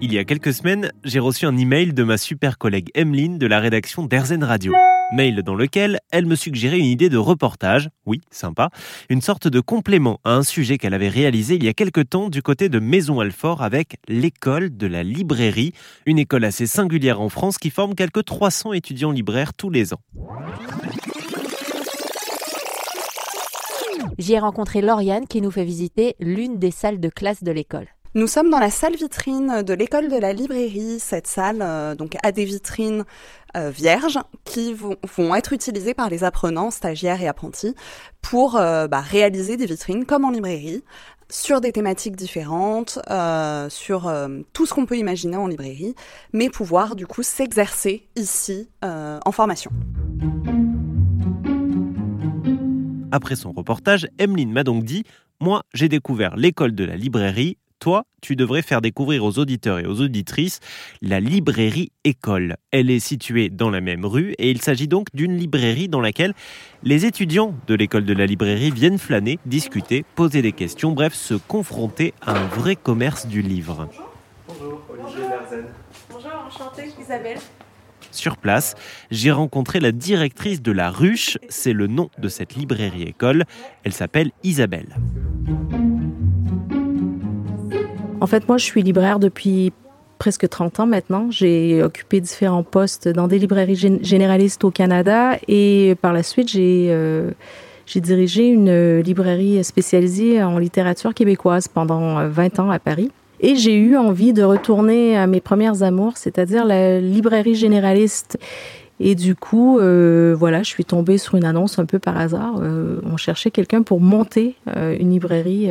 Il y a quelques semaines, j'ai reçu un email de ma super collègue Emeline de la rédaction d'Erzen Radio. Mail dans lequel elle me suggérait une idée de reportage, oui, sympa, une sorte de complément à un sujet qu'elle avait réalisé il y a quelques temps du côté de Maison-Alfort avec l'école de la librairie, une école assez singulière en France qui forme quelques 300 étudiants libraires tous les ans. J'y ai rencontré Lauriane qui nous fait visiter l'une des salles de classe de l'école. Nous sommes dans la salle vitrine de l'école de la librairie. Cette salle euh, donc a des vitrines euh, vierges qui vont, être utilisées par les apprenants, stagiaires et apprentis pour euh, bah, réaliser des vitrines comme en librairie sur des thématiques différentes, sur tout ce qu'on peut imaginer en librairie, mais pouvoir du coup s'exercer ici en formation. Après son reportage, Emeline m'a donc dit Moi, j'ai découvert l'école de la librairie toi, tu devrais faire découvrir aux auditeurs et aux auditrices la librairie école. Elle est située dans la même rue et il s'agit donc d'une librairie dans laquelle les étudiants de l'école de la librairie viennent flâner, discuter, poser des questions, bref, se confronter à un vrai commerce du livre. Bonjour, Olivier Lerzen. Bonjour, enchantée, Isabelle. Sur place, j'ai rencontré la directrice de la Ruche, c'est le nom de cette librairie école. Elle s'appelle Isabelle. En fait, moi, je suis libraire depuis presque 30 ans maintenant. J'ai occupé différents postes dans des librairies généralistes au Canada et par la suite, j'ai euh, dirigé une librairie spécialisée en littérature québécoise pendant 20 ans à Paris. Et j'ai eu envie de retourner à mes premières amours, c'est-à-dire la librairie généraliste. Et du coup, euh, voilà, je suis tombée sur une annonce un peu par hasard. Euh, on cherchait quelqu'un pour monter euh, une librairie,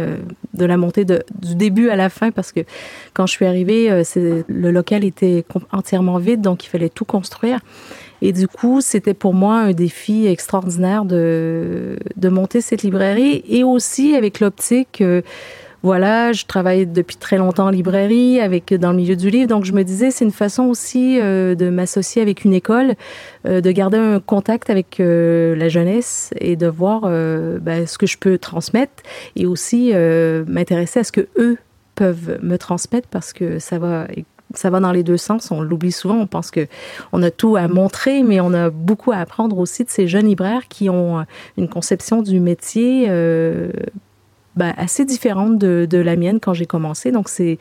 de la montée de, du début à la fin, parce que quand je suis arrivée, le local était entièrement vide, donc il fallait tout construire. Et du coup, c'était pour moi un défi extraordinaire de monter cette librairie et aussi avec l'optique voilà, je travaille depuis très longtemps en librairie, avec dans le milieu du livre, donc je me disais c'est une façon aussi euh, de m'associer avec une école, euh, de garder un contact avec euh, la jeunesse et de voir ben, ce que je peux transmettre et aussi m'intéresser à ce que eux peuvent me transmettre parce que ça va ça va dans les deux sens. On l'oublie souvent. On pense que on a tout à montrer, mais on a beaucoup à apprendre aussi de ces jeunes libraires qui ont une conception du métier ben, assez différente de, la mienne quand j'ai commencé. Donc, c'est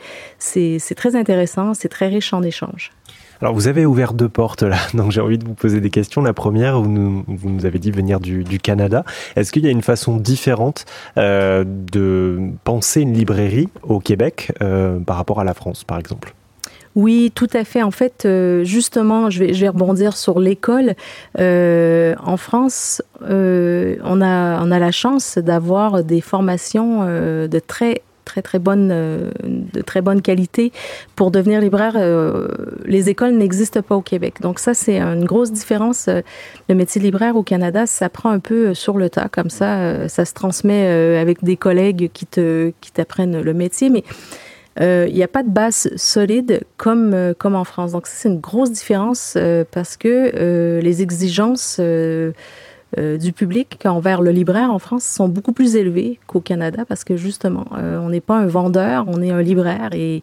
très intéressant, c'est très riche en échanges. Alors, vous avez ouvert deux portes là, donc j'ai envie de vous poser des questions. La première, vous nous, vous nous avez dit venir du, du Canada. Est-ce qu'il y a une façon différente euh, de penser une librairie au Québec euh, par rapport à la France, par exemple? Oui, tout à fait. En fait, euh, justement, je vais, je vais, rebondir sur l'école. Euh, en France, euh, on, a, on a la chance d'avoir des formations de très très très bonne de très bonne qualité pour devenir libraire les écoles n'existent pas au Québec donc ça c'est une grosse différence le métier de libraire au Canada ça prend un peu sur le tas comme ça ça se transmet avec des collègues qui te qui t'apprennent le métier mais euh, il n'y a pas de base solide comme, euh, comme en France. Donc, c'est une grosse différence euh, parce que les exigences du public envers le libraire en France sont beaucoup plus élevées qu'au Canada parce que justement, on n'est pas un vendeur, on est un libraire. Et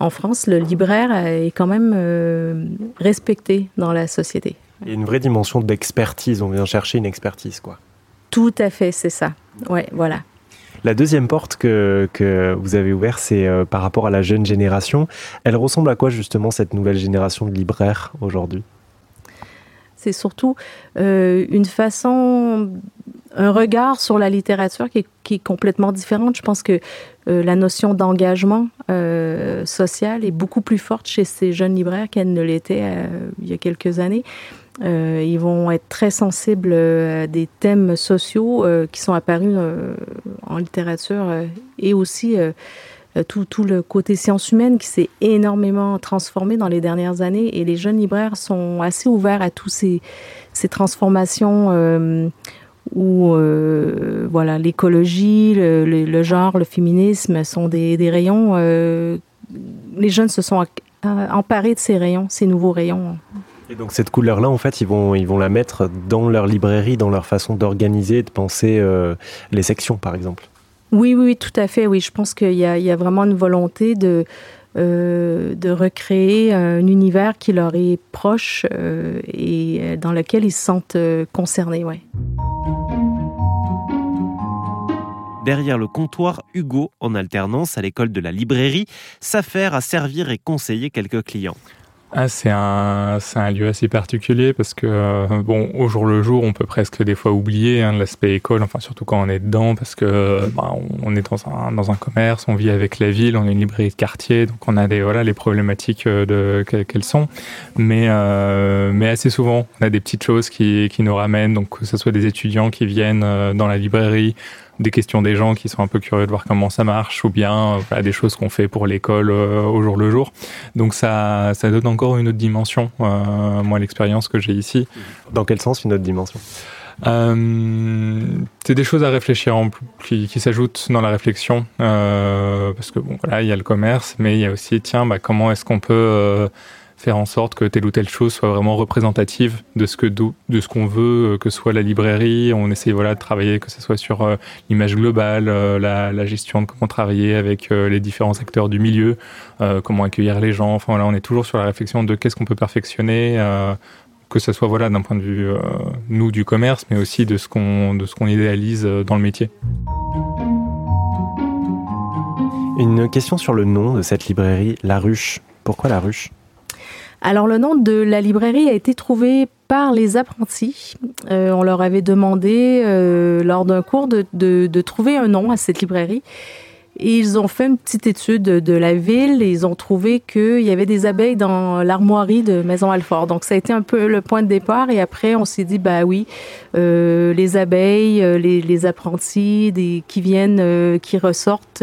en France, le libraire est quand même respecté dans la société. Il y a une vraie dimension d'expertise. On vient chercher une expertise, quoi. Tout à fait, c'est ça. Ouais, voilà. La deuxième porte que, que vous avez ouverte, c'est euh, par rapport à la jeune génération. Elle ressemble à quoi justement cette nouvelle génération de libraires aujourd'hui? C'est surtout euh, une façon, un regard sur la littérature qui est, complètement différente. Je pense que euh, la notion d'engagement social est beaucoup plus forte chez ces jeunes libraires qu'elle ne l'était il y a quelques années. Euh, ils vont être très sensibles euh, à des thèmes sociaux euh, qui sont apparus en littérature et aussi tout, le côté sciences humaines qui s'est énormément transformé dans les dernières années et les jeunes libraires sont assez ouverts à toutes ces, transformations où voilà l'écologie, le, genre, le féminisme sont des rayons. les jeunes se sont emparés de ces rayons, ces nouveaux rayons. Et donc cette couleur-là, en fait, ils vont, ils vont la mettre dans leur librairie, dans leur façon d'organiser, de penser euh, les sections, par exemple. Oui, oui, tout à fait. Oui, je pense qu'il y, y, a vraiment une volonté de, euh, de recréer un univers qui leur est proche euh, et dans lequel ils se sentent euh, concernés. Ouais. Derrière le comptoir, Hugo, en alternance à l'école de la librairie, s'affaire à servir et conseiller quelques clients. Ah, c'est un, un lieu assez particulier parce que, euh, bon, au jour le jour, on peut presque des fois oublier hein, l'aspect école, enfin, surtout quand on est dedans, parce que bah, on est dans un, dans un commerce, on vit avec la ville, on est une librairie de quartier, donc on a des, voilà, les problématiques euh, de, qu'elles sont. Mais, euh, mais assez souvent, on a des petites choses qui, qui nous ramènent, donc que ce soit des étudiants qui viennent euh, dans la librairie, des questions des gens qui sont un peu curieux de voir comment ça marche, ou bien voilà, des choses qu'on fait pour l'école euh, au jour le jour. Donc ça, ça donne encore une autre dimension, euh, moi, l'expérience que j'ai ici. Dans quel sens une autre dimension? Euh, c'est des choses à réfléchir en, qui, qui s'ajoutent dans la réflexion euh, parce que bon voilà il y a le commerce mais il y a aussi tiens bah, comment est-ce qu'on peut euh, faire en sorte que telle ou telle chose soit vraiment représentative de ce que de ce qu'on veut que soit la librairie on essaie voilà de travailler que ce soit sur euh, l'image globale euh, la, gestion de comment travailler avec euh, les différents acteurs du milieu comment accueillir les gens enfin là on est toujours sur la réflexion de qu'est-ce qu'on peut perfectionner que ce soit voilà d'un point de vue euh, nous du commerce, mais aussi de ce qu'on de ce qu'on idéalise dans le métier. Une question sur le nom de cette librairie, La Ruche. Pourquoi La Ruche? Alors le nom de la librairie a été trouvé par les apprentis. Euh, on leur avait demandé euh, lors d'un cours de, trouver un nom à cette librairie. Et ils ont fait une petite étude de la ville et ils ont trouvé qu'il y avait des abeilles dans l'armoirie de Maison Alfort. Donc ça a été un peu le point de départ et après on s'est dit bah oui, euh, les abeilles, les, apprentis qui viennent, qui ressortent,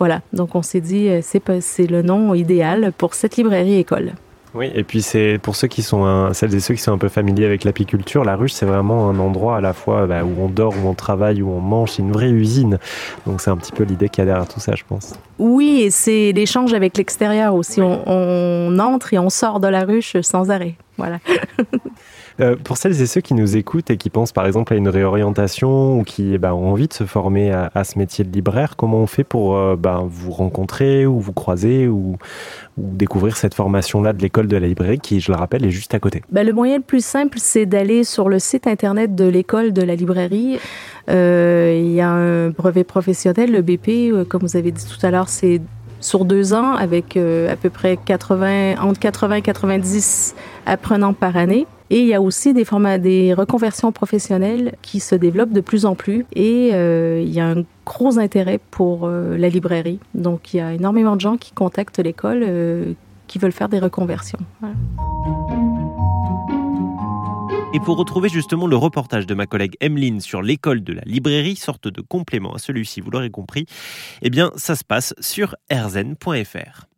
voilà. Donc on s'est dit c'est c'est le nom idéal pour cette librairie école. Oui, et puis c'est pour ceux qui sont un, celles et ceux qui sont un peu familiers avec l'apiculture, la ruche c'est vraiment un endroit à la fois bah, où on dort, où on travaille, où on mange, c'est une vraie usine. Donc c'est un petit peu l'idée qu'il y a derrière tout ça, je pense. Oui, et c'est l'échange avec l'extérieur aussi. On entre et on sort de la ruche sans arrêt. Voilà. Euh, pour celles et ceux qui nous écoutent et qui pensent par exemple à une réorientation ou qui bah, ont envie de se former à, à, ce métier de libraire, comment on fait pour euh, bah, vous rencontrer ou vous croiser ou, ou découvrir cette formation-là de l'école de la librairie qui, je le rappelle, est juste à côté? Bah, Le moyen le plus simple, c'est d'aller sur le site internet de l'école de la librairie. Euh, il y a un brevet professionnel, le BP, comme vous avez dit tout à l'heure, c'est sur deux ans avec euh, à peu près 80, entre 80 et 90 apprenants par année. Et il y a aussi des, formats, des reconversions professionnelles qui se développent de plus en plus. Et euh, il y a un gros intérêt pour euh, la librairie. Donc il y a énormément de gens qui contactent l'école qui veulent faire des reconversions. Et pour retrouver justement le reportage de ma collègue Emeline sur l'école de la librairie, sorte de complément à celui-ci, vous l'aurez compris, eh bien ça se passe sur erzen.fr.